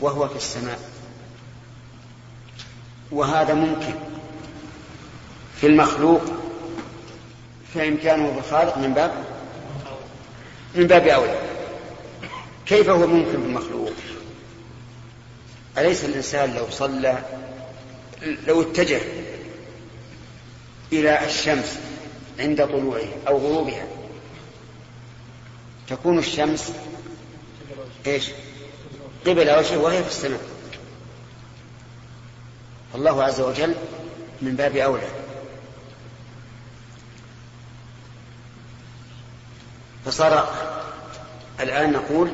وهو في السماء. وهذا ممكن في المخلوق فإمكانه بالخالق من باب من باب أولى. كيف هو ممكن في المخلوق؟ أليس الإنسان لو صلى لو اتجه إلى الشمس عند طلوعه أو غروبها تكون الشمس إيش؟ قبل وجهه وهي في السماء. الله عز وجل من باب أولى. فصار الآن نقول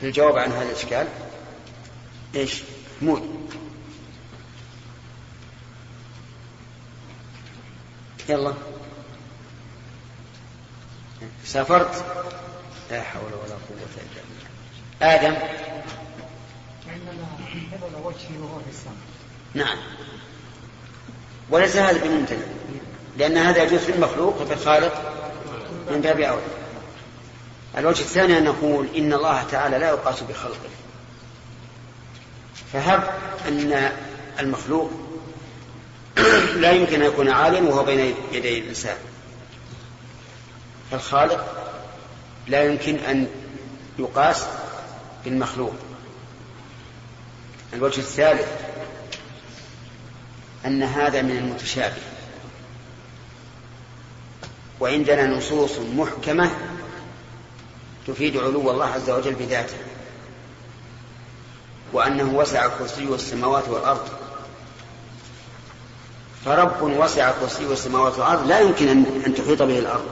في الجواب عن هذا الإشكال إيش؟ مود يلا. سافرت؟ لا حول ولا قوة إلا بالله. آدم. نعم. وليس هذا بممتنع. لأن هذا يجوز في المخلوق وفي الخالق من باب أولى الوجه الثاني أن نقول إن الله تعالى لا يقاس بخلقه. فهب أن المخلوق لا يمكن أن يكون عاليا وهو بين يدي الإنسان. فالخالق لا يمكن أن يقاس بالمخلوق. الوجه الثالث أن هذا من المتشابه. وعندنا نصوص محكمة تفيد علو الله عز وجل بذاته. وأنه وسع كرسيه السماوات والأرض. فرب وسع كرسيه السماوات والأرض لا يمكن أن تحيط به الأرض.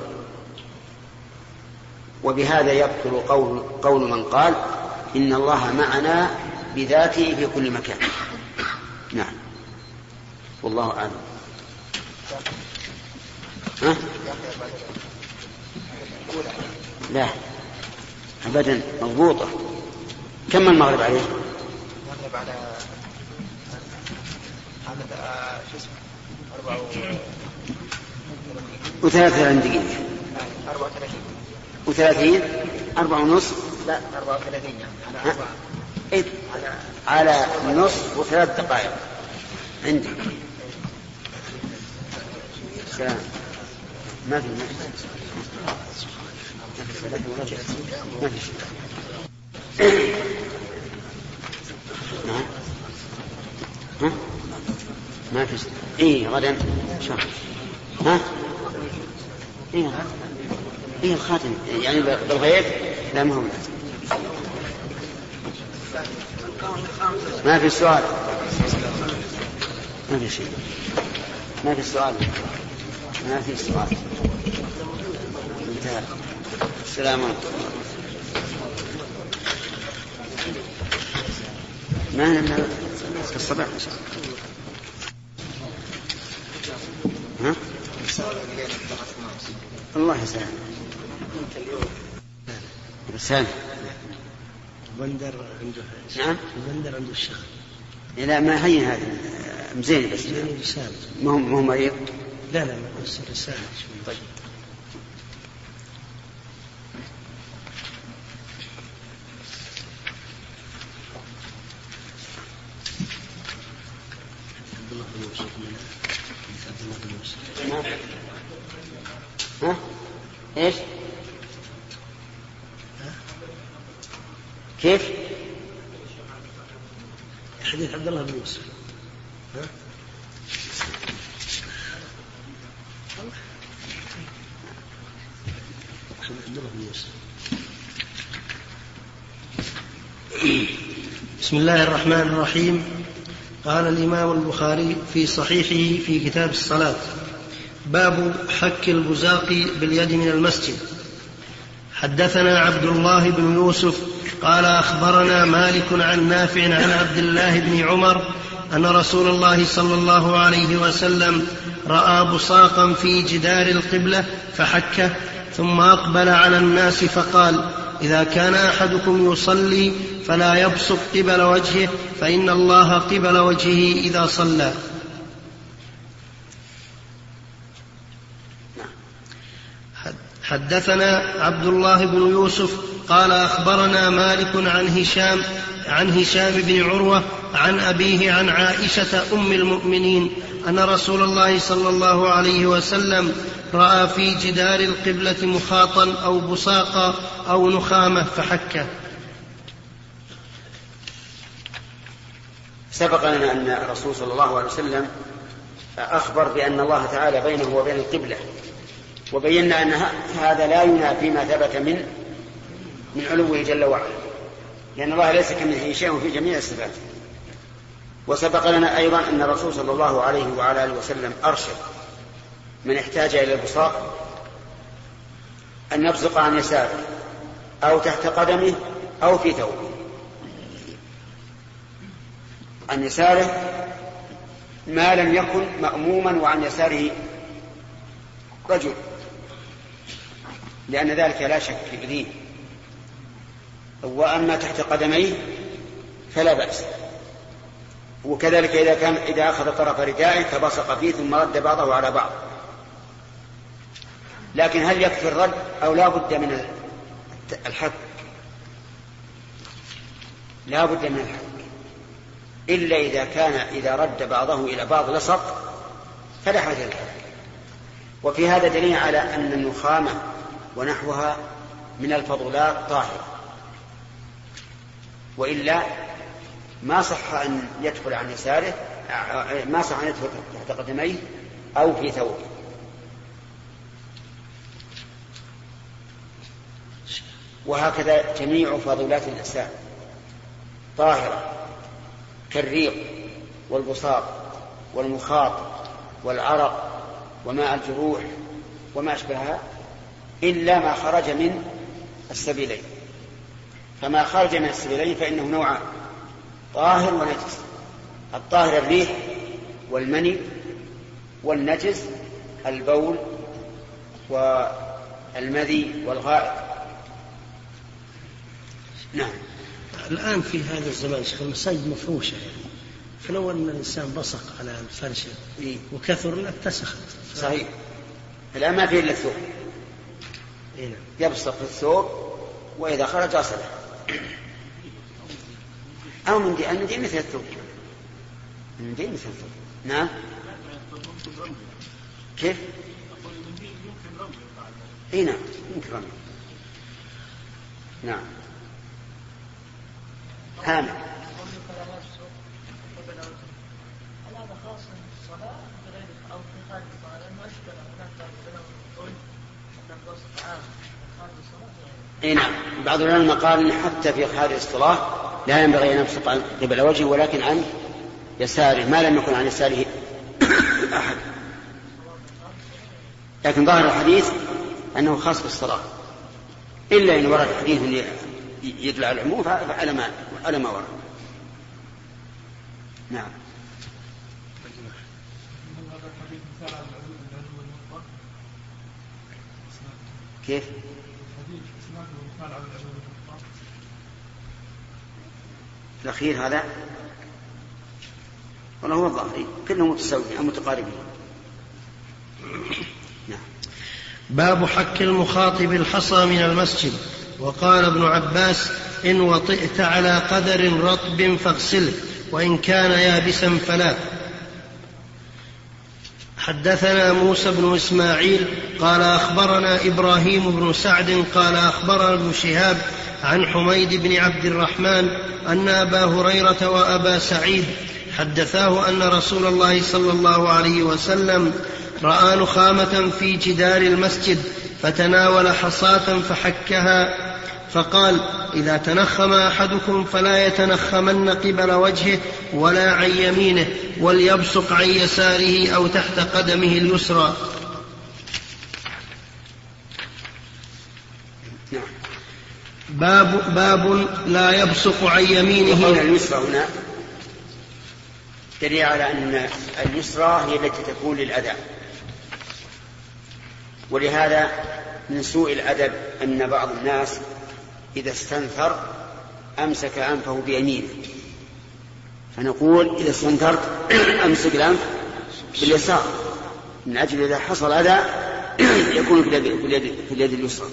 وبهذا يبطل قول, قول من قال إن الله معنا بذاته في كل مكان. نعم. والله أعلم. ها؟ لا. أبدا. مضبوطة. كم المغرب عليه؟ المغرب على شو اسمه؟ أربعة وثلاثة دقيقة. أربعة وثلاثين. وثلاثين؟ أربعة ونصف لا أربعة وثلاثين يعني. على أربعة. إيه؟ على نصف وثلاث دقائق. عندي. سلام. ما في ما في نعم. ها؟ ما في اي غدا. شهر ها؟ اي اي الخاتم. يعني بالغيب لا ما هو ما في سؤال؟ ما في شيء. ما في سؤال؟ ما في سؤال. انتهى. السلام عليكم. ما في الصباح ان شاء الله ها؟ الله يسلمك رسالة بندر عنده نعم. بندر عنده الشغل لا ما هي هذه؟ مزين بس. يعني رسالة. ما هو ما مريض لا لا بس رسالة. طيب عبد الله بن يوسف من عبد الله بن يوسف ها؟ إيش؟ كيف؟ حديث عبد الله بن يوسف ها؟ عبد الله بن يوسف بسم الله الرحمن الرحيم. قال الإمام البخاري في صحيحه في كتاب الصلاة باب حك البزاق باليد من المسجد. حدثنا عبد الله بن يوسف قال أخبرنا مالك عن نافع عن عبد الله بن عمر أن رسول الله صلى الله عليه وسلم رأى بصاقا في جدار القبلة فحكه ثم أقبل على الناس فقال إذا كان أحدكم يصلي فلا يبصق قبل وجهه فإن الله قبل وجهه إذا صلى. حدثنا عبد الله بن يوسف قال أخبرنا مالك عن هشام عن هشام بن عروة عن أبيه عن عائشة أم المؤمنين أن رسول الله صلى الله عليه وسلم رأى في جدار القبلة مخاطا أو بصاقا أو نخامة فحكه سبق لنا أن الرسول صلى الله عليه وسلم أخبر بأن الله تعالى بينه وبين القبلة وبينا أن هذا لا ينافي ما ثبت من من علوه جل وعلا لأن الله ليس كمثله شيء في جميع الصفات. وسبق لنا أيضا أن الرسول صلى الله عليه وعلى آله وسلم أرشد من احتاج إلى البصاق أن يبصق عن يساره أو تحت قدمه أو في ثوبه. عن يساره ما لم يكن مأموما وعن يساره رجل لأن ذلك لا شك دين وأما تحت قدميه فلا بأس. وكذلك إذا كان إذا أخذ طرف ردائه فبصق فيه ثم رد بعضه على بعض. لكن هل يكفي الرد أو لا بد من الحك لا بد من الحك إلا إذا كان إذا رد بعضه إلى بعض لصق فلا حاجة للحك وفي هذا دليل على أن النخامة ونحوها من الفضلات طاهرة. وإلا ما صح أن يدخل عن يساره ما صح أن يدخل تحت قدميه أو في ثوبه. وهكذا جميع فضلات الإنسان طاهرة كالريق والبصاق والمخاط والعرق وماء الجروح وما أشبهها إلا ما خرج من السبيلين. فما خرج من السبيلين فإنه نوعان طاهر ونجس. الطاهر الريح والمني والنجس البول والمذي والغائط. نعم. الآن في هذا الزمان شيخ المساجد مفروشة يعني. فلو أن الإنسان بصق على الفرشة؟ وكثر لاتسخت صحيح. الآن ما فيه إلا الثوب. إيه نعم. يبصق في الثوب وإذا خرج غسله أو من دي مثل الثوب. المنديل مثل الثوب. نعم. كيف؟ إي نعم يمكن رمي. نعم. هامل إي نعم. بعض العلماء قال حتى في هذه الصلاة لا ينبغي أن يبسط قبل وجهه ولكن عن يساره. ما لم يكن عن يساره أحد. لكن ظاهر الحديث أنه خاص بالصلاة. إلا إن ورد حديث يدل على العموم فعلى ما على ما ورد نعم. كيف؟ الأخير هذا؟ والله هو الظاهري. كلهم متساويين أو متقاربين. نعم. باب حك المخاطب الحصى من المسجد. وقال ابن عباس إن وطئت على قدر رطب فاغسله وإن كان يابسا فلا. حدثنا موسى بن إسماعيل قال أخبرنا إبراهيم بن سعد قال أخبرنا ابن شهاب عن حميد بن عبد الرحمن أن أبا هريرة وأبا سعيد حدثاه أن رسول الله صلى الله عليه وسلم رأى نخامة في جدار المسجد فتناول حصاة فحكها فقال إذا تنخم أحدكم فلا يتنخمن قبل وجهه ولا عن يمينه وليبصق عن يساره أو تحت قدمه اليسرى. باب باب لا يبصق عن يمينه. اليسرى هنا دليل على أن اليسرى هي التي تكون للأذى. ولهذا من سوء الأدب أن بعض الناس إذا استنثر أمسك أنفه بيمينه. فنقول إذا استنثرت أمسك الأنف باليسار. من أجل إذا حصل أذى يكون في اليد, في اليد, في اليد اليسرى.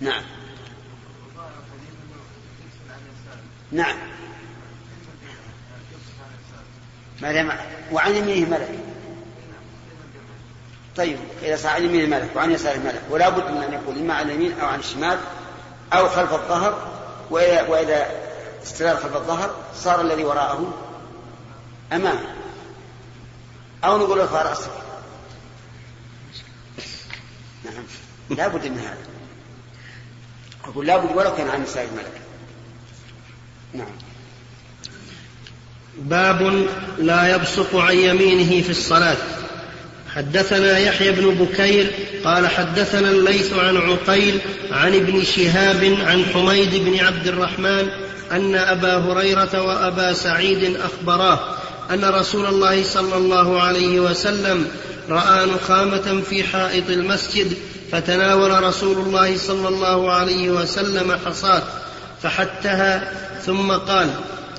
نعم. نعم. ما دام وعن يمينه ملك. طيب إذا صار عن يمينه ملك وعن يساره ملك ولا بد من أن يكون إما عن اليمين أو عن الشمال أو خلف الظهر وإذا, استدار خلف الظهر صار الذي وراءه أمامه. أو نقول ارفع رأسك. نعم. لا بد من هذا. أقول لا بد ولو كان عن نساء الملك نعم. باب لا يبصق عن يمينه في الصلاة. حدثنا يحيى بن بكير قال حدثنا الليث عن عقيل عن ابن شهاب عن حميد بن عبد الرحمن أن أبا هريرة وأبا سعيد أخبراه أن رسول الله صلى الله عليه وسلم رأى نخامة في حائط المسجد فتناول رسول الله صلى الله عليه وسلم حصاة فحتها ثم قال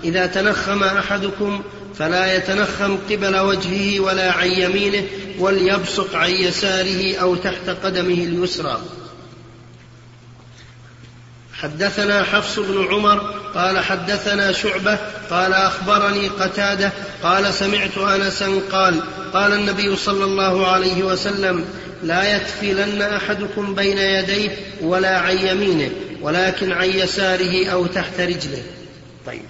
إذا تنخم أحدكم فلا يتنخم قبل وجهه ولا عن يمينه وليبصق عن يساره أو تحت قدمه اليسرى. حدثنا حفص بن عمر قال حدثنا شعبة قال أخبرني قتادة قال سمعت أنسا قال قال النبي صلى الله عليه وسلم لا يتفلن أحدكم بين يديه ولا عن يمينه ولكن عن يساره أو تحت رجله. طيب.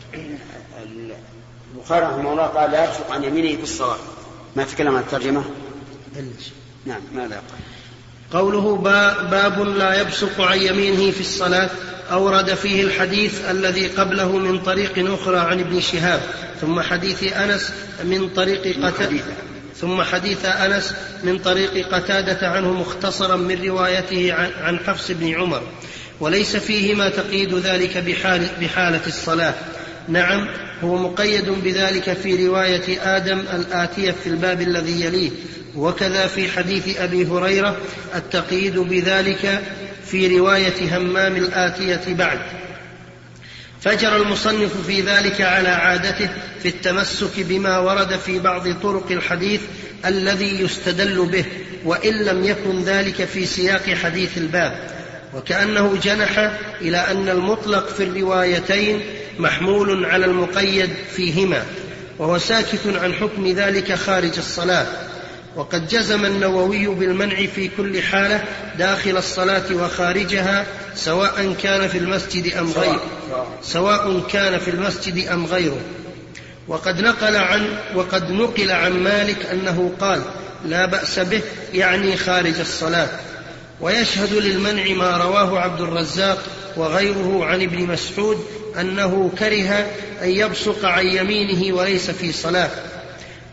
البخاري رحمه الله قال لا يبصق عن يمينه في الصلاة. ما تكلم عن الترجمة؟ بلش. نعم ماذا قال قوله باب لا يبصق عن يمينه في الصلاة أورد فيه الحديث الذي قبله من طريق أخرى عن ابن شهاب ثم حديث أنس من طريق قتادة ثم حديث أنس من طريق قتادة عنه مختصرا من روايته عن حفص بن عمر. وليس فيه ما تقييد ذلك بحال بحالة الصلاة. نعم هو مقيد بذلك في رواية آدم الآتية في الباب الذي يليه. وكذا في حديث أبي هريرة التقييد بذلك في رواية همام الآتية بعد. فجر المصنف في ذلك على عادته في التمسك بما ورد في بعض طرق الحديث الذي يستدل به وإن لم يكن ذلك في سياق حديث الباب. وكأنه جنح إلى أن المطلق في الروايتين محمول على المقيد فيهما وهو ساكت عن حكم ذلك خارج الصلاة. وقد جزم النووي بالمنع في كل حالة داخل الصلاة وخارجها سواء كان في المسجد أم غيره. سواء كان في المسجد أم غيره. وقد نقل عن وقد نقل عن مالك أنه قال لا بأس به يعني خارج الصلاة. ويشهد للمنع ما رواه عبد الرزاق وغيره عن ابن مسعود أنه كره أن يبصق عن يمينه وليس في صلاة.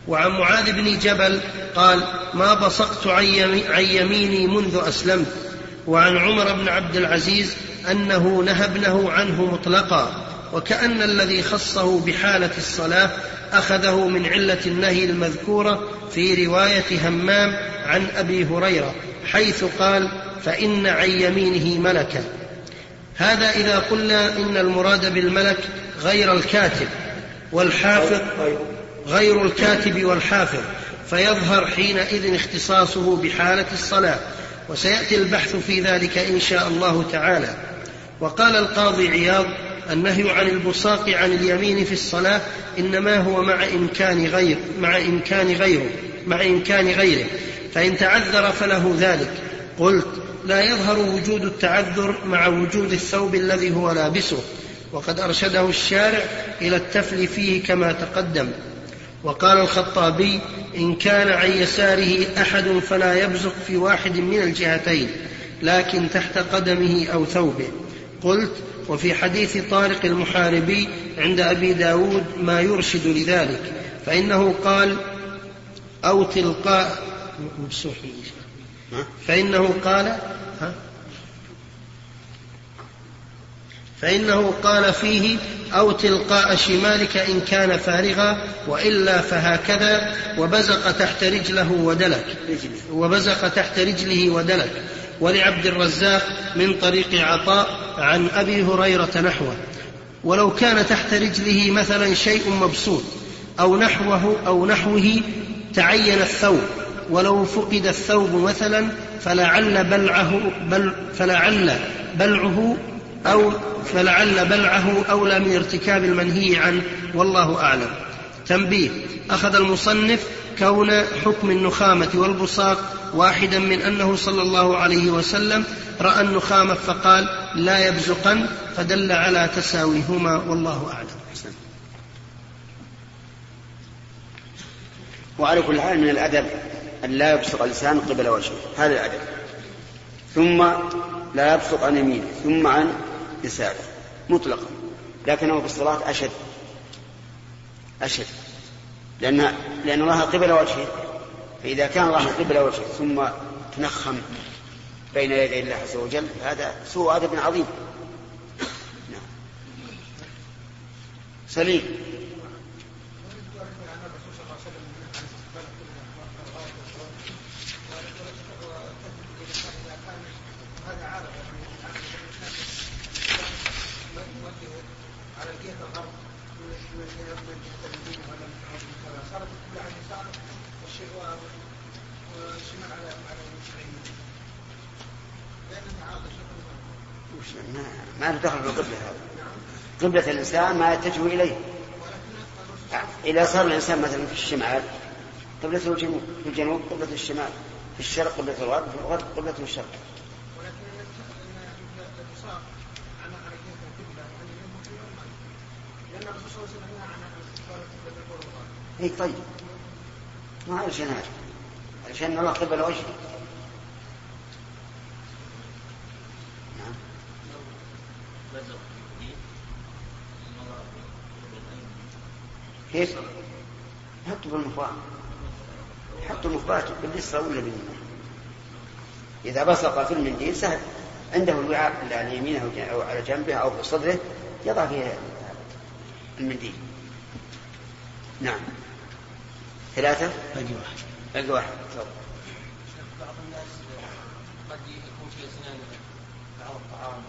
وعن معاذ بن جبل قال ما بصقت عن يميني منذ أسلمت. وعن عمر بن عبد العزيز أنه نهى ابنه عنه مطلقا. وكأن الذي خصه بحالة الصلاة أخذه من علة النهي المذكورة في رواية همام عن أبي هريرة حيث قال فإن عن يمينه ملكا. هذا إذا قلنا إن المراد بالملك غير الكاتب والحافظ غير الكاتب والحافظ فيظهر حينئذ اختصاصه بحالة الصلاة وسيأتي البحث في ذلك إن شاء الله تعالى. وقال القاضي عياض النهي عن البصاق عن اليمين في الصلاة إنما هو مع إمكان غير مع إمكان غيره مع إمكان غيره. فإن تعذر فله ذلك. قلت لا يظهر وجود التعذر مع وجود الثوب الذي هو لابسه. وقد أرشده الشارع إلى التفل فيه كما تقدم. وقال الخطابي إن كان عن يساره أحد فلا يبزق في واحد من الجهتين لكن تحت قدمه أو ثوبه. قلت وفي حديث طارق المحاربي عند أبي داود ما يرشد لذلك فإنه قال أو تلقاء فإنه قال فإنه قال فيه أو تلقاء شمالك إن كان فارغا وإلا فهكذا وبزق تحت رجله ودلك وبزق تحت رجله ودلك. ولعبد الرزاق من طريق عطاء عن أبي هريرة نحوه. ولو كان تحت رجله مثلا شيء مبسوط أو نحوه أو نحوه تعين الثوب. ولو فقد الثوب مثلا فلعل بلعه بل فلعل بلعه أو فلعل بلعه أولى من ارتكاب المنهي عنه. والله أعلم. تنبيه. أخذ المصنف كون حكم النخامة والبصاق واحدا من أنه صلى الله عليه وسلم رأى النخامة فقال لا يبزقن فدل على تساويهما والله أعلم. وعلى كل حال من الأدب أن لا يبصق الإنسان قبل وجهه هذا الأدب. ثم لا يبصق عن يمينه ثم عن يساره مطلقا. لكنه في الصلاة أشد. أشد. لأن لأن الله قبل وجهه فإذا كان الله قبل وجهه ثم تنخم بين يدي الله عز وجل هذا سوء أدب عظيم. نعم. سليم. ما له دخل بالقبلة هذا قبلة الإنسان ما يتجه إليه. إذا صار الإنسان مثلا في الشمال قبلته الجنوب في الجنوب قبلة الشمال في الشرق قبلة الغرب في الغرب قبلة الشرق. اي طيب. ما علشان هذا علشان الله قبل وجهه. كيف؟ حطوا بالمخبار حطوا المخبار باليسرى ولا باليمين؟ إذا بصق في المنديل سهل. عنده الوعاء اللي على يمينه أو على جنبه أو في صدره يضع فيه المنديل. نعم. ثلاثة؟ باقي واحد. باقي واحد. تفضل. بعض الناس قد يكون في أسنانه بعض الطعام. أو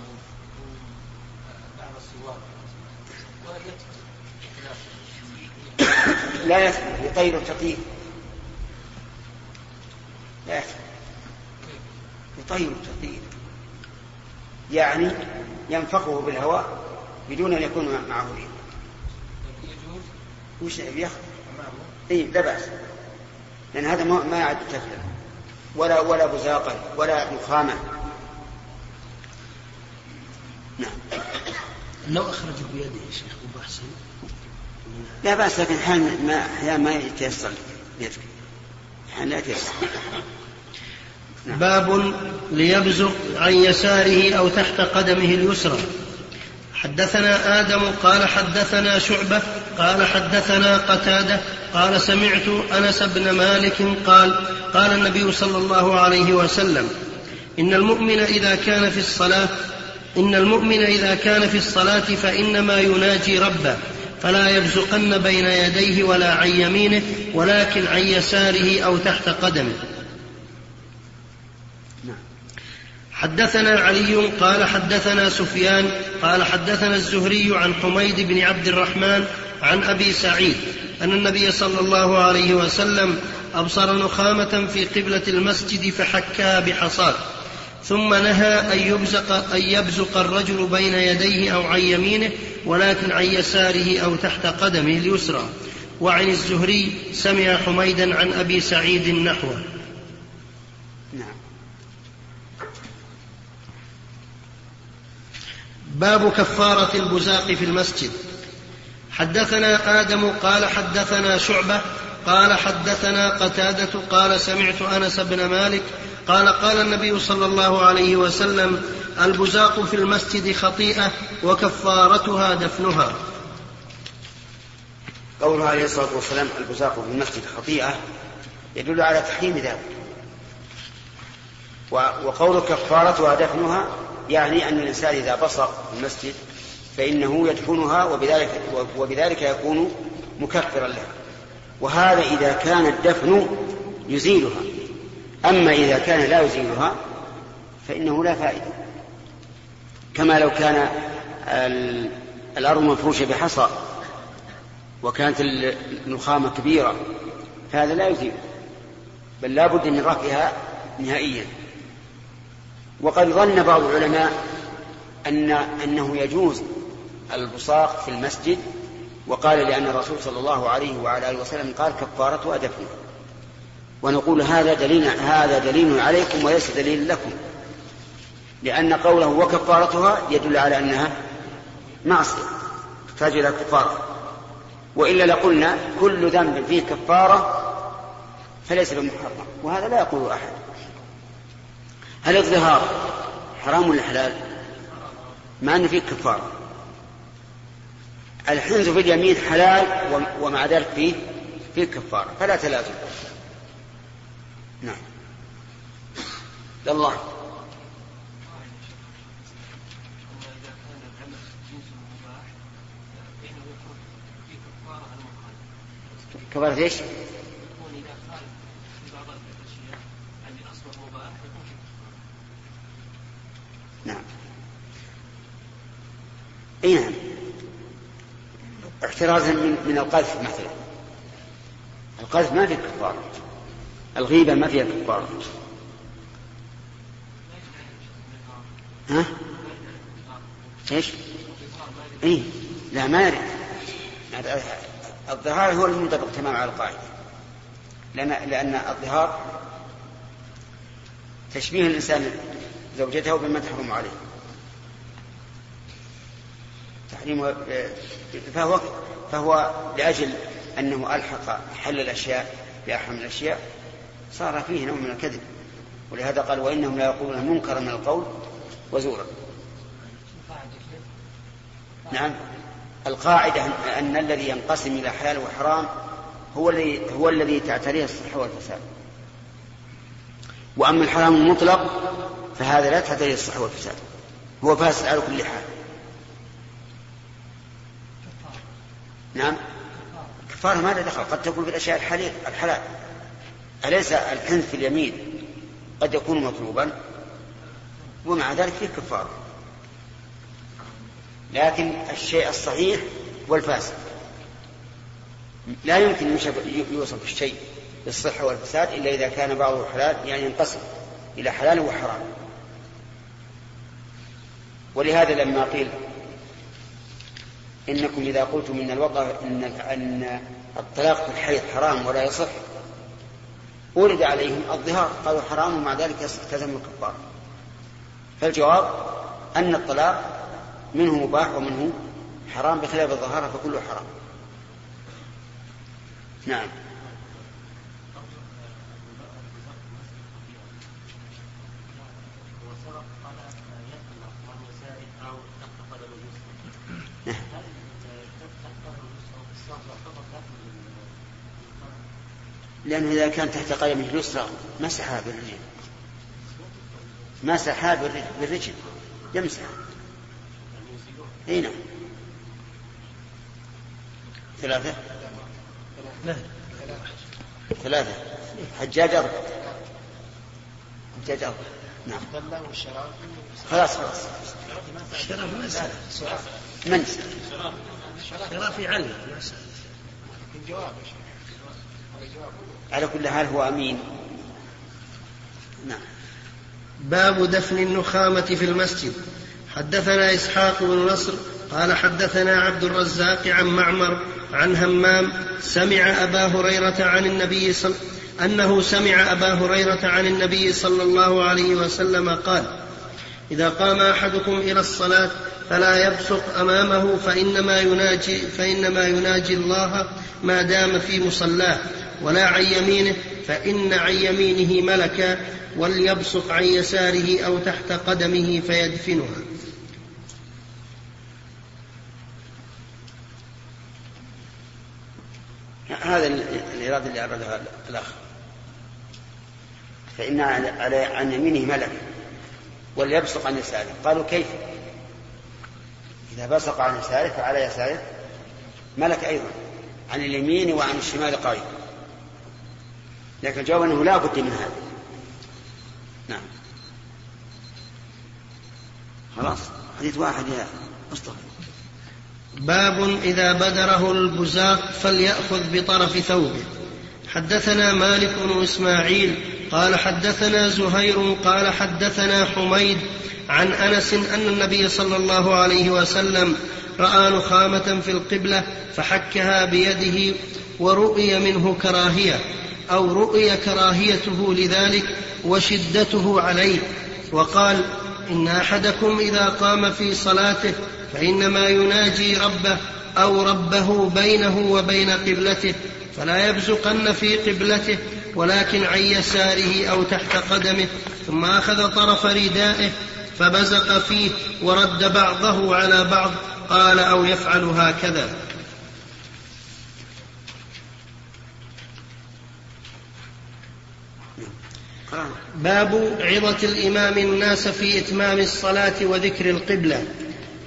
لا يثبت يطير التطير لا يثبت يطير التطير يعني ينفقه بالهواء بدون أن يكون معه ريح. وش ياخذ اي لا بأس. لأن هذا ما يعد تفلا ولا ولا بزاقا ولا نخامه نعم لو اخرجه بيده يا شيخ أبو حسن. لا بأس لكن أحيانا ما أحيانا ما يتيسر يدك أحيانا لا يتيسر. نعم. باب ليبزق عن يساره أو تحت قدمه اليسرى. حدثنا آدم قال حدثنا شعبة قال حدثنا قتادة قال سمعت أنس بن مالك قال قال النبي صلى الله عليه وسلم إن المؤمن إذا كان في الصلاة إن المؤمن إذا كان في الصلاة فإنما يناجي ربه فلا يبزقن بين يديه ولا عن يمينه ولكن عن يساره أو تحت قدمه. حدثنا علي قال حدثنا سفيان قال حدثنا الزهري عن حميد بن عبد الرحمن عن أبي سعيد أن النبي صلى الله عليه وسلم أبصر نخامة في قبلة المسجد فحكاها بحصاه ثم نهى أن يبزق أن يبزق الرجل بين يديه أو عن يمينه ولكن عن يساره أو تحت قدمه اليسرى. وعن الزهري سمع حميدا عن أبي سعيد نحوه نعم. باب كفارة البزاق في المسجد. حدثنا آدم قال حدثنا شعبة قال حدثنا قتادة قال سمعت أنس بن مالك قال قال النبي صلى الله عليه وسلم البزاق في المسجد خطيئة وكفارتها دفنها. قوله عليه الصلاة والسلام البزاق في المسجد خطيئة يدل على تحريم ذلك. وقول كفارتها دفنها يعني أن الإنسان إذا بصق في المسجد فإنه يدفنها وبذلك, وبذلك يكون مكفرا لها. وهذا إذا كان الدفن يزيلها. أما إذا كان لا يزيلها فإنه لا فائدة. كما لو كان الأرض مفروشة بحصى وكانت النخامة كبيرة فهذا لا يزيل بل لا بد من رفعها نهائيا. وقد ظن بعض العلماء أن أنه يجوز البصاق في المسجد وقال لأن الرسول صلى الله عليه وعلى آله وسلم قال كفارة دفنه ونقول هذا دليل هذا دليل عليكم وليس دليل لكم. لأن قوله وكفارتها يدل على أنها معصية تحتاج إلى كفارة. وإلا لقلنا كل ذنب فيه كفارة فليس بمحرم وهذا لا يقول أحد. هل الظهار حرام ولا حلال؟ مع أن فيه كفارة. الحنث في اليمين حلال ومع ذلك فيه فيه كفارة فلا تلازم. نعم. الله كفارة إيش؟ نعم. أي نعم. احترازا من, من القذف مثلا. القذف ما فيه كفارة. الغيبة ما فيها كفارة ها؟ إيش؟ اي لا ما الظهار هو المنطبق تماما على القاعدة لأن لأن الظهار تشبيه الإنسان زوجته بما تحرم عليه تحريم فهو فهو لأجل أنه ألحق حل الأشياء بأحرم الأشياء صار فيه نوع من الكذب ولهذا قال وإنهم لا يقولون منكرا من القول وزورا نعم القاعدة أن الذي ينقسم إلى حلال وحرام هو الذي هو الذي تعتريه الصحة والفساد. وأما الحرام المطلق فهذا لا تعتريه الصحة والفساد. هو فاسد على كل حال. نعم كفارة ماذا دخل؟ قد تكون في الأشياء الحلال الحلال. أليس الحنث في اليمين قد يكون مطلوبا؟ ومع ذلك فيه كفاره لكن الشيء الصحيح والفاسد لا يمكن يوصف الشيء بالصحة والفساد إلا إذا كان بعضه حلال يعني ينقسم إلى حلال وحرام. ولهذا لما قيل إنكم إذا قلتم إن الوضع إن أن الطلاق في الحيض حرام ولا يصح ورد عليهم الظهار قالوا حرام ومع ذلك يلتزم الكفار. فالجواب أن الطلاق منه مباح ومنه حرام بخلاف الظهارة فكله حرام. نعم. لأنه إذا كان تحت قدمه اليسرى مسحها بالرجل. مسحها بالرجل يمسح. إي نعم. ثلاثة. لا ثلاثة. حجاج أربعة. حجاج أربعة. نعم. خلاص خلاص. الشرف مسألة من شرف يعلم على كل حال هو أمين. نعم. باب دفن النخامة في المسجد. حدثنا إسحاق بن نصر قال حدثنا عبد الرزاق عن معمر عن همام سمع أبا هريرة عن النبي صلى أنه سمع أبا هريرة عن النبي صلى الله عليه وسلم قال إذا قام أحدكم إلى الصلاة فلا يبصق أمامه فإنما يناجي فإنما يناجي الله ما دام في مصلاه. ولا عن يمينه فإن عن يمينه ملكا وليبصق عن يساره أو تحت قدمه فيدفنها. هذا الإرادة اللي أرادها الأخ. فإن على عن يمينه ملك وليبصق عن يساره. قالوا كيف؟ إذا بصق عن يساره فعلى يساره ملك أيضا عن اليمين وعن الشمال قائد. لكن الجواب أنه لا بد من هذا. نعم. خلاص. حديث واحد يا مصطفى. باب إذا بدره البزاق فليأخذ بطرف ثوبه. حدثنا مالك بن إسماعيل قال حدثنا زهير قال حدثنا حميد عن أنس أن النبي صلى الله عليه وسلم رأى نخامة في القبلة فحكها بيده ورؤي منه كراهية. أو رؤي كراهيته لذلك وشدته عليه. وقال إن أحدكم إذا قام في صلاته فإنما يناجي ربه أو ربه بينه وبين قبلته فلا يبزقن في قبلته ولكن عن يساره أو تحت قدمه ثم أخذ طرف ردائه فبزق فيه ورد بعضه على بعض قال أو يفعل هكذا. باب عظة الإمام الناس في إتمام الصلاة وذكر القبلة.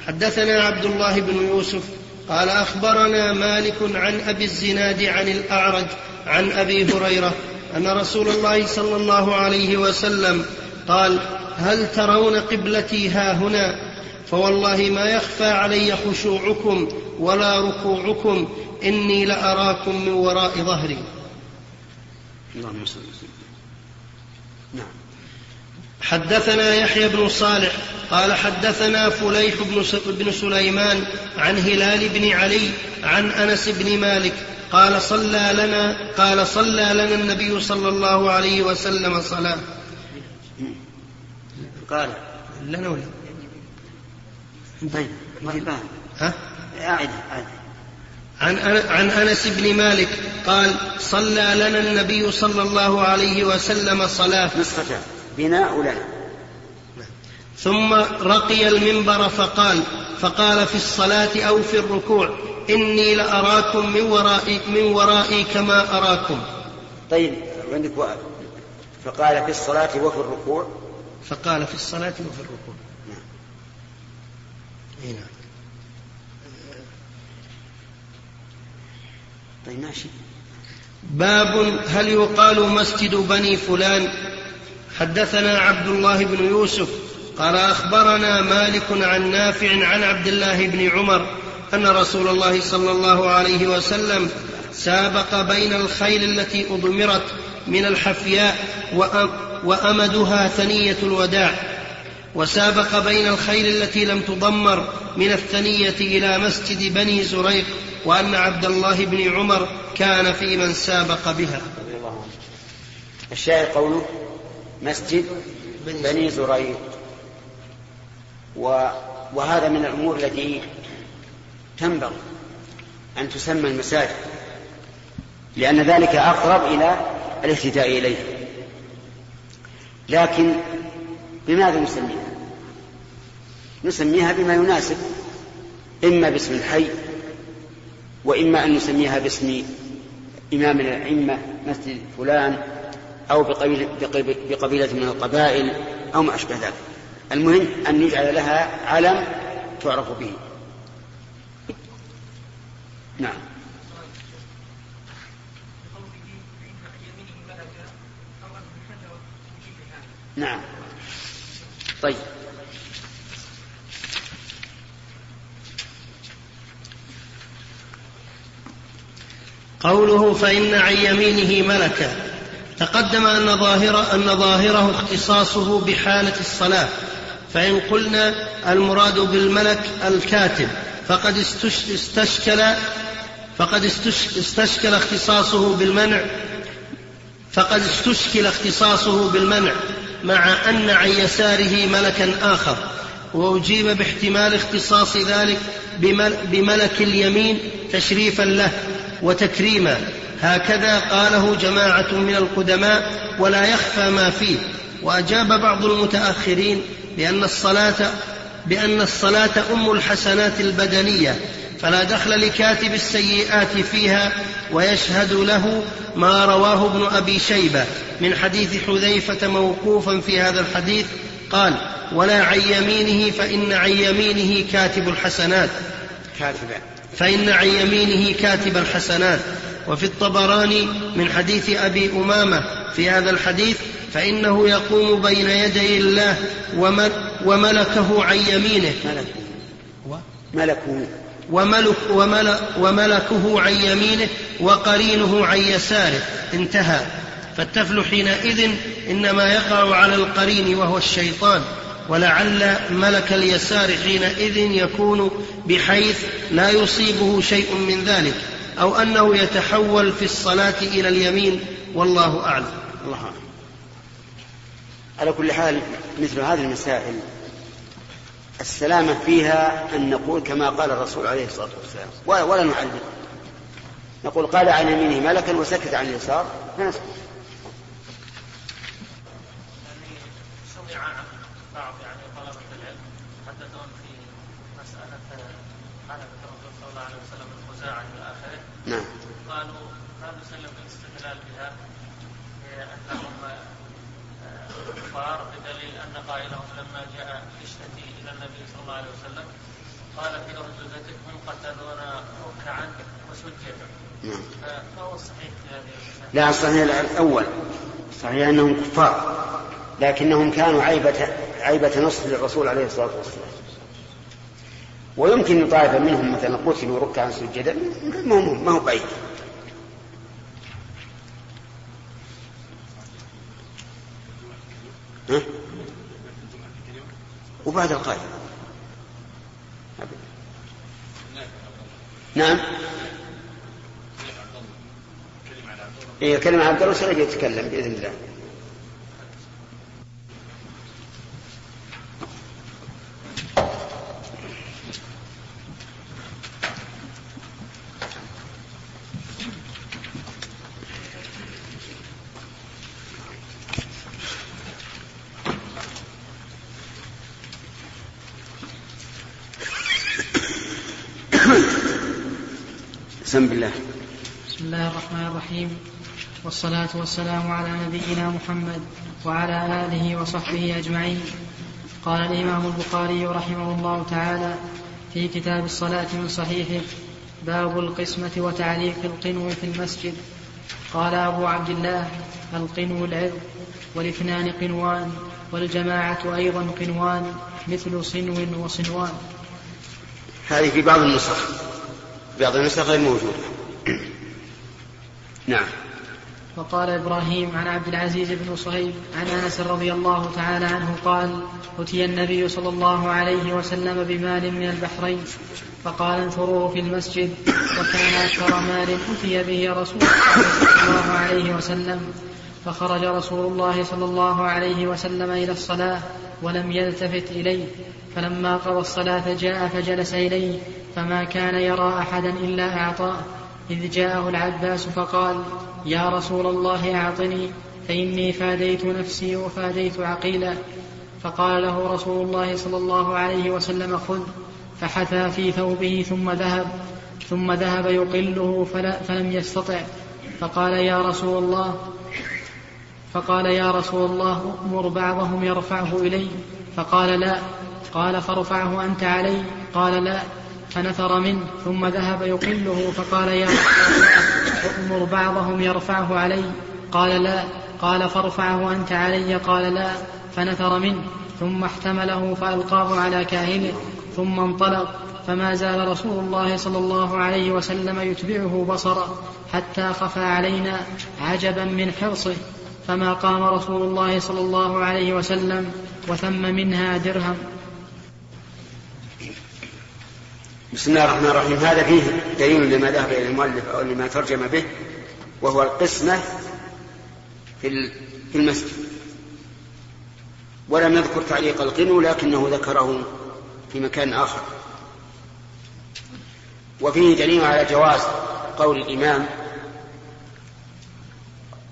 حدثنا عبد الله بن يوسف قال أخبرنا مالك عن أبي الزناد عن الأعرج عن أبي هريرة أن رسول الله صلى الله عليه وسلم قال هل ترون قبلتي ها هنا؟ فوالله ما يخفى علي خشوعكم ولا ركوعكم إني لأراكم من وراء ظهري. اللهم صل نعم حدثنا يحيى بن صالح قال حدثنا فليح بن سليمان عن هلال بن علي عن أنس بن مالك قال صلى لنا قال صلى لنا النبي صلى الله عليه وسلم صلاة. قال لنا ولا؟ طيب ها؟ أعد أعد عن عن أنس بن مالك قال صلى لنا النبي صلى الله عليه وسلم صلاة. نسختان بناء لنا. ثم رقي المنبر فقال فقال في الصلاة أو في الركوع إني لأراكم من ورائي, من ورائي كما أراكم. طيب عندك فقال في الصلاة وفي الركوع. فقال في الصلاة وفي الركوع. نعم. نعم. طيب ماشي. باب هل يقال مسجد بني فلان؟ حدثنا عبد الله بن يوسف قال أخبرنا مالك عن نافع عن عبد الله بن عمر أن رسول الله صلى الله عليه وسلم سابق بين الخيل التي أضمرت من الحفياء وأمدها ثنية الوداع. وسابق بين الخيل التي لم تضمر من الثنية إلى مسجد بني زريق وأن عبد الله بن عمر كان في من سابق بها. الشاهد قوله مسجد بني زريق. وهذا من الأمور التي تنبغي أن تسمى المساجد لأن ذلك أقرب إلى الاهتداء إليه. لكن بماذا نسميها نسميها بما يناسب إما باسم الحي وإما أن نسميها باسم إمام الأئمة مسجد فلان أو بقبيلة من القبائل أو ما أشبه ذلك. المهم أن يجعل لها علم تعرف به. نعم. نعم. طيب. قوله فإن عن يمينه ملكا. تقدم أن ظاهر أن ظاهره اختصاصه بحالة الصلاة. فإن قلنا المراد بالملك الكاتب فقد استشكل فقد استشكل اختصاصه بالمنع فقد استشكل اختصاصه بالمنع مع أن عن يساره ملكا آخر. وأجيب باحتمال اختصاص ذلك بملك اليمين تشريفا له. وتكريما. هكذا قاله جماعة من القدماء ولا يخفى ما فيه. وأجاب بعض المتأخرين بأن الصلاة بأن الصلاة أم الحسنات البدنية فلا دخل لكاتب السيئات فيها ويشهد له ما رواه ابن أبي شيبة من حديث حذيفة موقوفا في هذا الحديث قال ولا عن يمينه فإن عن يمينه كاتب الحسنات. كاتبا فإن عن يمينه كاتب الحسنات وفي الطبراني من حديث أبي أمامة في هذا الحديث فإنه يقوم بين يدي الله وملكه عن يمينه. ملكه. وملك وملك وملكه عن يمينه وقرينه عن يساره. انتهى. فالتفل حينئذ إنما يقع على القرين وهو الشيطان. ولعل ملك اليسار حينئذ يكون بحيث لا يصيبه شيء من ذلك أو أنه يتحول في الصلاة إلى اليمين والله أعلم. الله أعلم. على كل حال مثل هذه المسائل السلامة فيها أن نقول كما قال الرسول عليه الصلاة والسلام ولا نعلم. نقول قال عن يمينه ملكا وسكت عن اليسار فنسكت. نعم. قالوا هذا سلم الاستدلال بها لانهم كفار بدليل أن قائلهم لما جاء يشتكي إلى النبي صلى الله عليه وسلم قال في ارجوزته هم قتلون ركعا وسجدا نعم. فما هو الصحيح في هذه؟ لا الصحيح الأول. صحيح أنهم كفار لكنهم كانوا عيبة عيبة نصح للرسول عليه الصلاة والسلام. ويمكن طائفة منهم مثلا قتلوا ركعا سجدا ما هو ما هو بعيد. ها؟ وبعد القائمة نعم. إيه كلمة عبد الله سيجي يتكلم بإذن الله. بسم بالله بسم الله الرحمن الرحيم. والصلاة والسلام على نبينا محمد وعلى آله وصحبه أجمعين. قال الإمام البخاري رحمه الله تعالى في كتاب الصلاة من صحيحه باب القسمة وتعليق القنو في المسجد. قال أبو عبد الله القنو العظ والاثنان قنوان والجماعة أيضا قنوان مثل صنو وصنوان. هذه في بعض النسخ. بعض النسخ غير موجودة. نعم. وقال إبراهيم عن عبد العزيز بن صهيب عن أنس رضي الله تعالى عنه قال أتي النبي صلى الله عليه وسلم بمال من البحرين فقال انثروه في المسجد وكان أكثر مال أتي به رسول الله صلى الله عليه وسلم. فخرج رسول الله صلى الله عليه وسلم إلى الصلاة ولم يلتفت إليه. فلما قضى الصلاة جاء فجلس إليه فما كان يرى أحدا إلا أعطاه. إذ جاءه العباس فقال يا رسول الله أعطني فإني فاديت نفسي وفاديت عقيلا فقال له رسول الله صلى الله عليه وسلم خذ. فحثى في ثوبه ثم ذهب ثم ذهب يقله فلم يستطع. فقال يا رسول الله. فقال يا رسول الله مر بعضهم يرفعه إلي. فقال لا. قال فارفعه أنت علي. قال لا. فنثر منه ثم ذهب يقله فقال يا أمر بعضهم يرفعه علي. قال لا. قال فارفعه أنت علي. قال لا. فنثر منه ثم احتمله فألقاه على كاهنه ثم انطلق. فما زال رسول الله صلى الله عليه وسلم يتبعه بصرا حتى خفى علينا عجبا من حرصه. فما قام رسول الله صلى الله عليه وسلم وثم منها درهم. بسم الله الرحمن الرحيم. هذا فيه دليل لما ذهب إلى المؤلف أو لما ترجم به وهو القسمة في في المسجد. ولم يذكر تعليق القنو لكنه ذكره في مكان آخر. وفيه دليل على جواز قول الإمام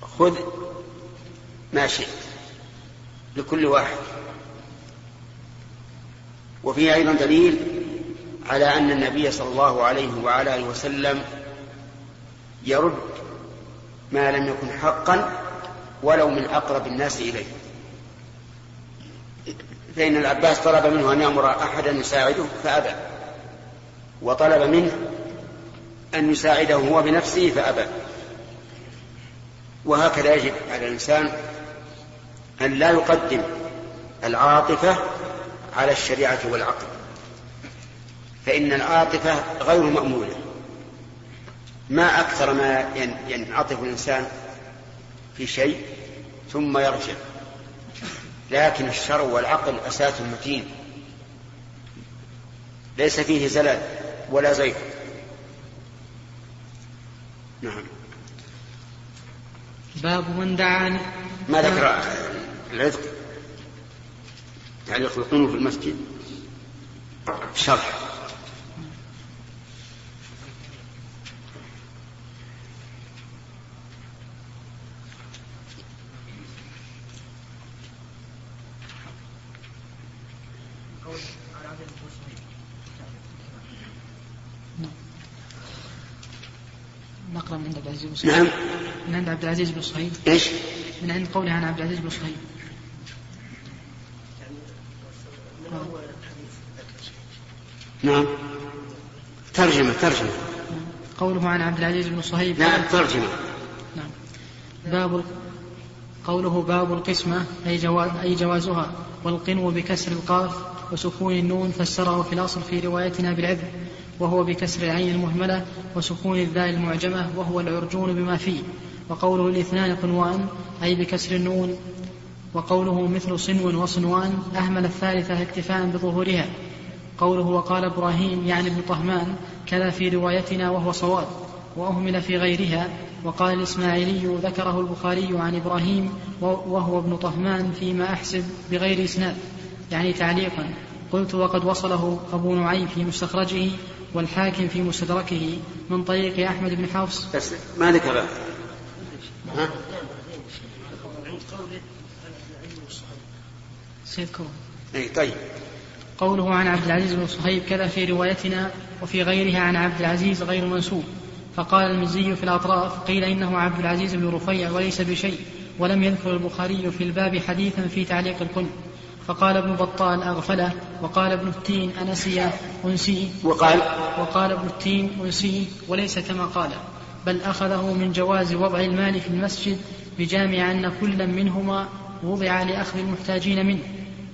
خذ ما شئت لكل واحد. وفيه أيضا دليل على أن النبي صلى الله عليه وعلى آله وسلم يرد ما لم يكن حقا ولو من أقرب الناس إليه. فإن العباس طلب منه أن يأمر أحدا يساعده فأبى. وطلب منه أن يساعده هو بنفسه فأبى. وهكذا يجب على الإنسان أن لا يقدم العاطفة على الشريعة والعقل. فإن العاطفة غير مأمونة ما أكثر ما ينعطف الإنسان في شيء ثم يرجع. لكن الشرع والعقل أساس متين. ليس فيه زلل ولا زيغ نعم. باب من دعا ما ذكر العتق تعليق القنوت في المسجد. شرح نقرأ من عند عبد العزيز بن صهيب نعم. من عند عبد العزيز بن صهيب إيش؟ من عند قوله عن عبد العزيز بن صهيب نعم. ترجمة ترجمة. قوله عن عبد العزيز بن صهيب نعم ترجمة. نعم. باب قوله باب القسمة أي, جواز أي جوازها. والقنو بكسر القاف وسكون النون فسره في الأصل في روايتنا بالعذر. وهو بكسر العين المهملة وسكون الذال المعجمة وهو العرجون بما فيه. وقوله الاثنان قنوان أي بكسر النون. وقوله مثل صنو وصنوان أهمل الثالثة اكتفاء بظهورها. قوله وقال إبراهيم يعني ابن طهمان كذا في روايتنا وهو صواب. وأهمل في غيرها وقال الإسماعيلي ذكره البخاري عن إبراهيم وهو ابن طهمان فيما أحسب بغير إسناد. يعني تعليقا قلت وقد وصله أبو نعيم في مستخرجه والحاكم في مستدركه من طريق أحمد بن حفص بس ما ذكر ها؟ سيذكره إي طيب. قوله عن عبد العزيز بن صهيب كذا في روايتنا وفي غيرها عن عبد العزيز غير منسوب. فقال المزي في الأطراف قيل إنه عبد العزيز بن رفيع وليس بشيء ولم يذكر البخاري في الباب حديثا في تعليق الكل. فقال ابن بطال أغفله وقال ابن التين أنسي أنسي وقال؟ وقال ابن التين أنسي وليس كما قال. بل أخذه من جواز وضع المال في المسجد بجامع أن كلا منهما وضع لأخذ المحتاجين منه.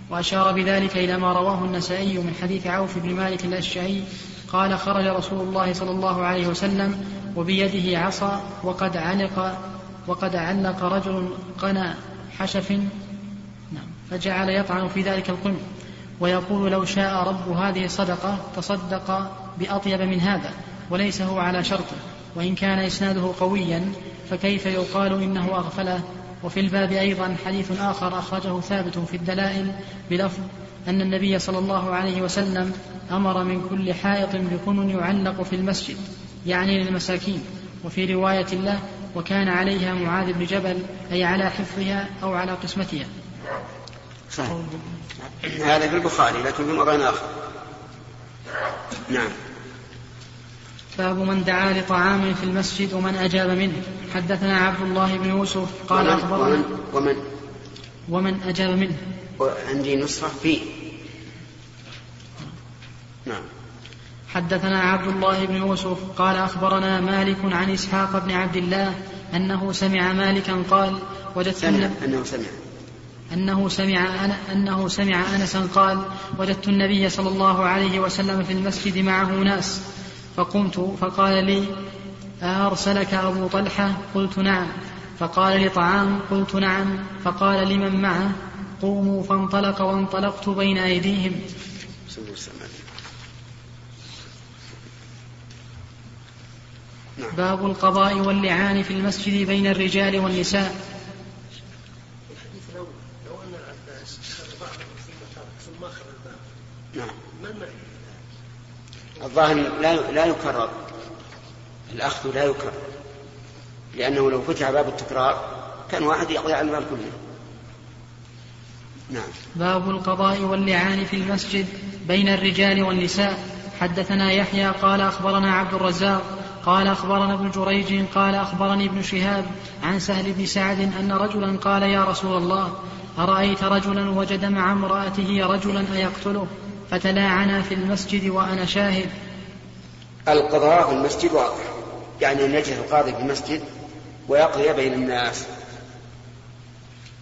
وأشار بذلك إلى ما رواه النسائي من حديث عوف بن مالك الأشجعي قال خرج رسول الله صلى الله عليه وسلم وبيده عصا وقد علق وقد علق رجل قنا حشف فجعل يطعن في ذلك القم ويقول لو شاء رب هذه الصدقة تصدق بأطيب من هذا وليس هو على شرطه وإن كان إسناده قويا فكيف يقال إنه أغفله وفي الباب أيضا حديث آخر أخرجه ثابت في الدلائل بلفظ أن النبي صلى الله عليه وسلم أمر من كل حائط بكن يعلق في المسجد يعني للمساكين وفي رواية له وكان عليها معاذ بن جبل أي على حفظها أو على قسمتها. صحيح. هذا في البخاري لكن في موضع آخر. نعم. باب من دعا لطعام في المسجد ومن أجاب منه. حدثنا عبد الله بن يوسف قال ومن أخبرنا ومن, ومن ومن أجاب منه. عندي نسخة في. نعم. حدثنا عبد الله بن يوسف قال أخبرنا مالك عن إسحاق بن عبد الله أنه سمع مالكا قال وجدت سمع النبي أنه سمع. أنه سمع أن- أنه سمع أنسا قال وجدت النبي صلى الله عليه وسلم في المسجد معه ناس. فقمت فقال لي أرسلك أبو طلحة؟ قلت نعم. فقال لي طعام؟ قلت نعم. فقال لمن معه؟ قوموا فانطلق وانطلقت بين أيديهم. باب القضاء واللعان في المسجد بين الرجال والنساء الحديث الأول لو أن العباس أخذ بعض ثم ترك ثم أخذ الباب نعم ما المعنى؟ الظاهر لا لا يكرر. الأخذ لا يكرر. لأنه لو فتح باب التكرار كان واحد يقضي على الباب كله. نعم. باب القضاء واللعان في المسجد بين الرجال والنساء. حدثنا يحيى قال أخبرنا عبد الرزاق قال أخبرنا ابن جريج قال أخبرني ابن شهاب عن سهل بن سعد أن رجلا قال يا رسول الله أرأيت رجلا وجد مع امرأته رجلا أيقتله؟ فتلاعنا في المسجد وأنا شاهد. القضاء في المسجد واضح يعني أن يجلس القاضي في المسجد ويقضي بين الناس.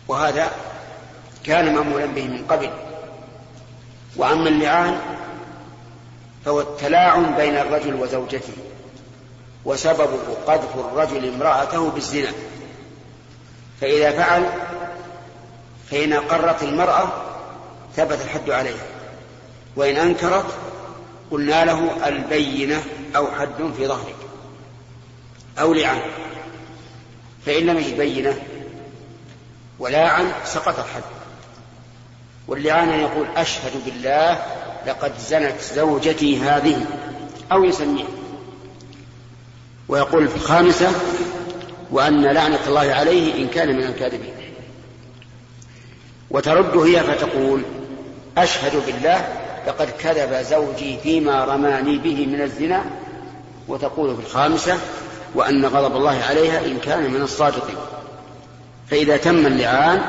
وهذا كان مأمولا به من قبل. وأما اللعان فهو التلاعن بين الرجل وزوجته. وسببه قذف الرجل امرأته بالزنا. فإذا فعل فإن أقرت المرأة ثبت الحد عليها. وإن أنكرت قلنا له البينة أو حد في ظهرك أو لعن. فإن لم يجد بينة ولاعن سقط الحد. واللعان يقول أشهد بالله لقد زنت زوجتي هذه أو يسميها. ويقول في الخامسة وأن لعنة الله عليه إن كان من الكاذبين. وترد هي فتقول أشهد بالله لقد كذب زوجي فيما رماني به من الزنا وتقول في الخامسة وأن غضب الله عليها إن كان من الصادقين. فإذا تم اللعان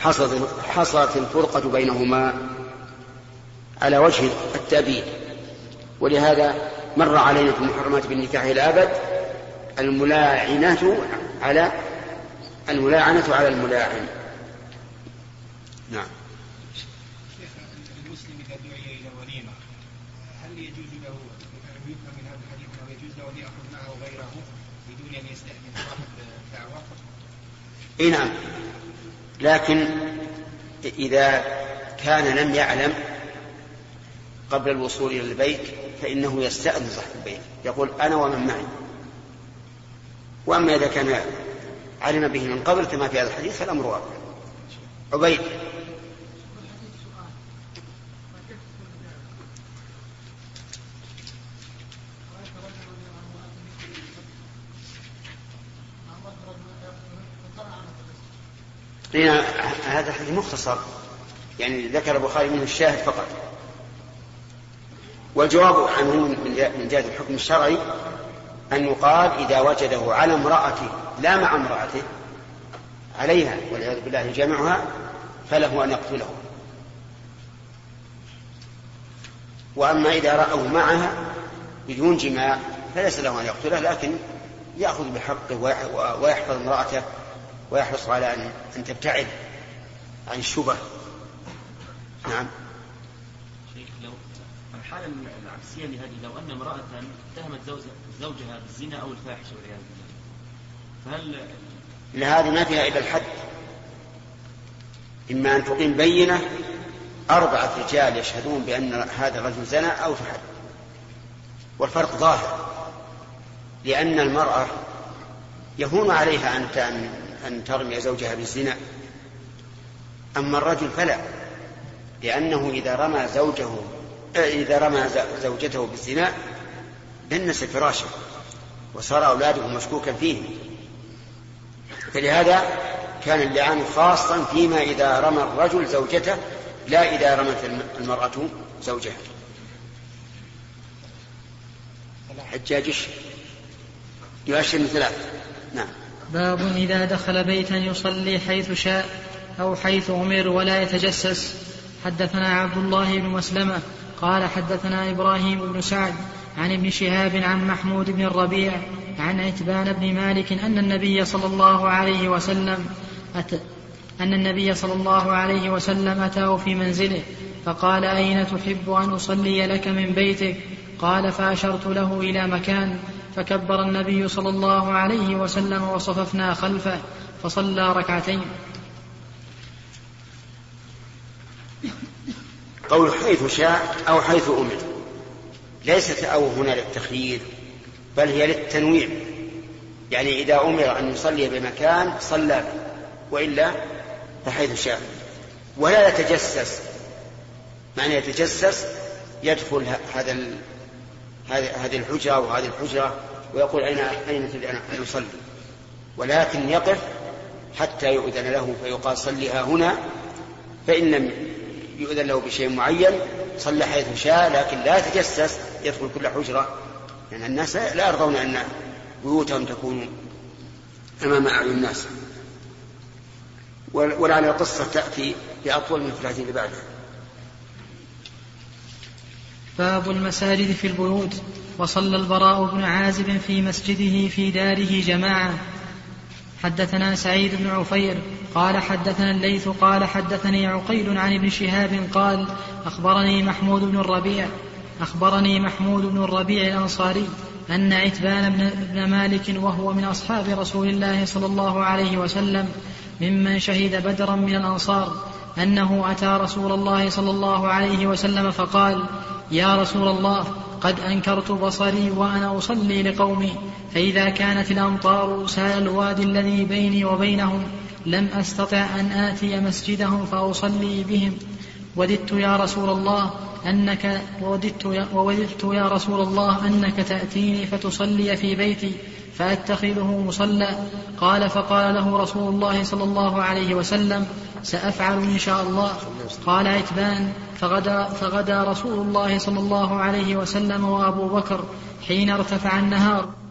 حصلت حصلت الفرقة بينهما على وجه التأبيد. ولهذا مر علينا في المحرمات بالنكاح إلى الأبد الملاعنة على الملاعنة على الملاعن نعم المسلم اذا دعي إلى وليمه هل يجوز له يفهم من هذا الحديث انه يجوز له ان ياخذ معه غيره بدون ان يستاذن صاحب الدعوه؟ إي نعم. لكن إذا كان لم يعلم قبل الوصول إلى البيت فإنه يستأذن صاحب البيت. يقول أنا ومن معي. وأما إذا كان علم به من قبل كما في هذا الحديث فالأمر واضح عبيد. هذا الحديث مختصر. يعني ذكر البخاري منه الشاهد فقط. والجواب عنه من جهة الحكم الشرعي أن يقال إذا وجده على امرأته لا مع امرأته عليها والعياذ بالله جامعها فله أن يقتله. وأما إذا رأوا معها بدون جماع فليس له أن يقتله لكن يأخذ بحقه ويحفظ امرأته. ويحرص على أن أن تبتعد عن الشبه. نعم. شيخ لو الحالة العكسية لهذه لو أن امرأة اتهمت زوجها بالزنا أو الفاحشة والعياذ بالله فهل لهذه ما فيها إلا الحد. إما أن تقيم بينة أربعة رجال يشهدون بأن هذا الرجل زنى أو فحل. والفرق ظاهر لأن المرأة يهون عليها أن أن ترمي زوجها بالزنا. أما الرجل فلا لأنه إذا رمى زوجه إذا رمى زوجته بالزنا دنس فراشه وصار أولاده مشكوكا فيه. فلهذا كان اللعان خاصا فيما إذا رمى الرجل زوجته لا إذا رمت المرأة زوجها. حجاج يؤشر من ثلاث. نعم. باب إذا دخل بيتا يصلي حيث شاء أو حيث أمر ولا يتجسس. حدثنا عبد الله بن مسلمة قال حدثنا إبراهيم بن سعد عن ابن شهاب عن محمود بن الربيع عن عتبان بن مالك أن النبي صلى الله عليه وسلم أت أن النبي صلى الله عليه وسلم أتاه في منزله فقال أين تحب أن أصلي لك من بيتك؟ قال فأشرت له إلى مكان فكبر النبي صلى الله عليه وسلم وصففنا خلفه فصلى ركعتين. قول حيث شاء أو حيث أمر. ليست أو هنا للتخيير بل هي للتنويع. يعني إذا أمر أن يصلي بمكان صلى وإلا فحيث شاء. ولا يتجسس. معنى يتجسس يدخل هذا هذه الحجرة وهذه الحجرة ويقول أين أين تريد أن أصلي؟ ولكن يقف حتى يؤذن له فيقال صلها هنا فإن لم يؤذن له بشيء معين صلى حيث شاء لكن لا يتجسس يدخل كل حجرة. لأن يعني الناس لا يرضون أن بيوتهم تكون أمام أعين الناس. ولعل القصة تأتي بأطول من الحديث اللي بعدها. باب المساجد في البيوت. وصلى البراء بن عازب في مسجده في داره جماعة. حدثنا سعيد بن عفير قال حدثنا الليث قال حدثني عقيل عن ابن شهاب قال أخبرني محمود بن الربيع أخبرني محمود بن الربيع الأنصاري أن عتبان بن, مالك وهو من أصحاب رسول الله صلى الله عليه وسلم ممن شهد بدرا من الأنصار أنه أتى رسول الله صلى الله عليه وسلم فقال يا رسول الله قد أنكرت بصري وأنا أصلي لقومي فإذا كانت الأمطار سال الوادي الذي بيني وبينهم لم أستطع أن آتي مسجدهم فأصلي بهم. وددت يا رسول الله أنك ووددت يا, ووددت يا رسول الله أنك تأتيني فتصلي في بيتي فأتخذه مصلى. قال فقال له رسول الله صلى الله عليه وسلم سأفعل إن شاء الله. قال عتبان. فغدا, فغدا رسول الله صلى الله عليه وسلم وأبو بكر حين ارتفع النهار.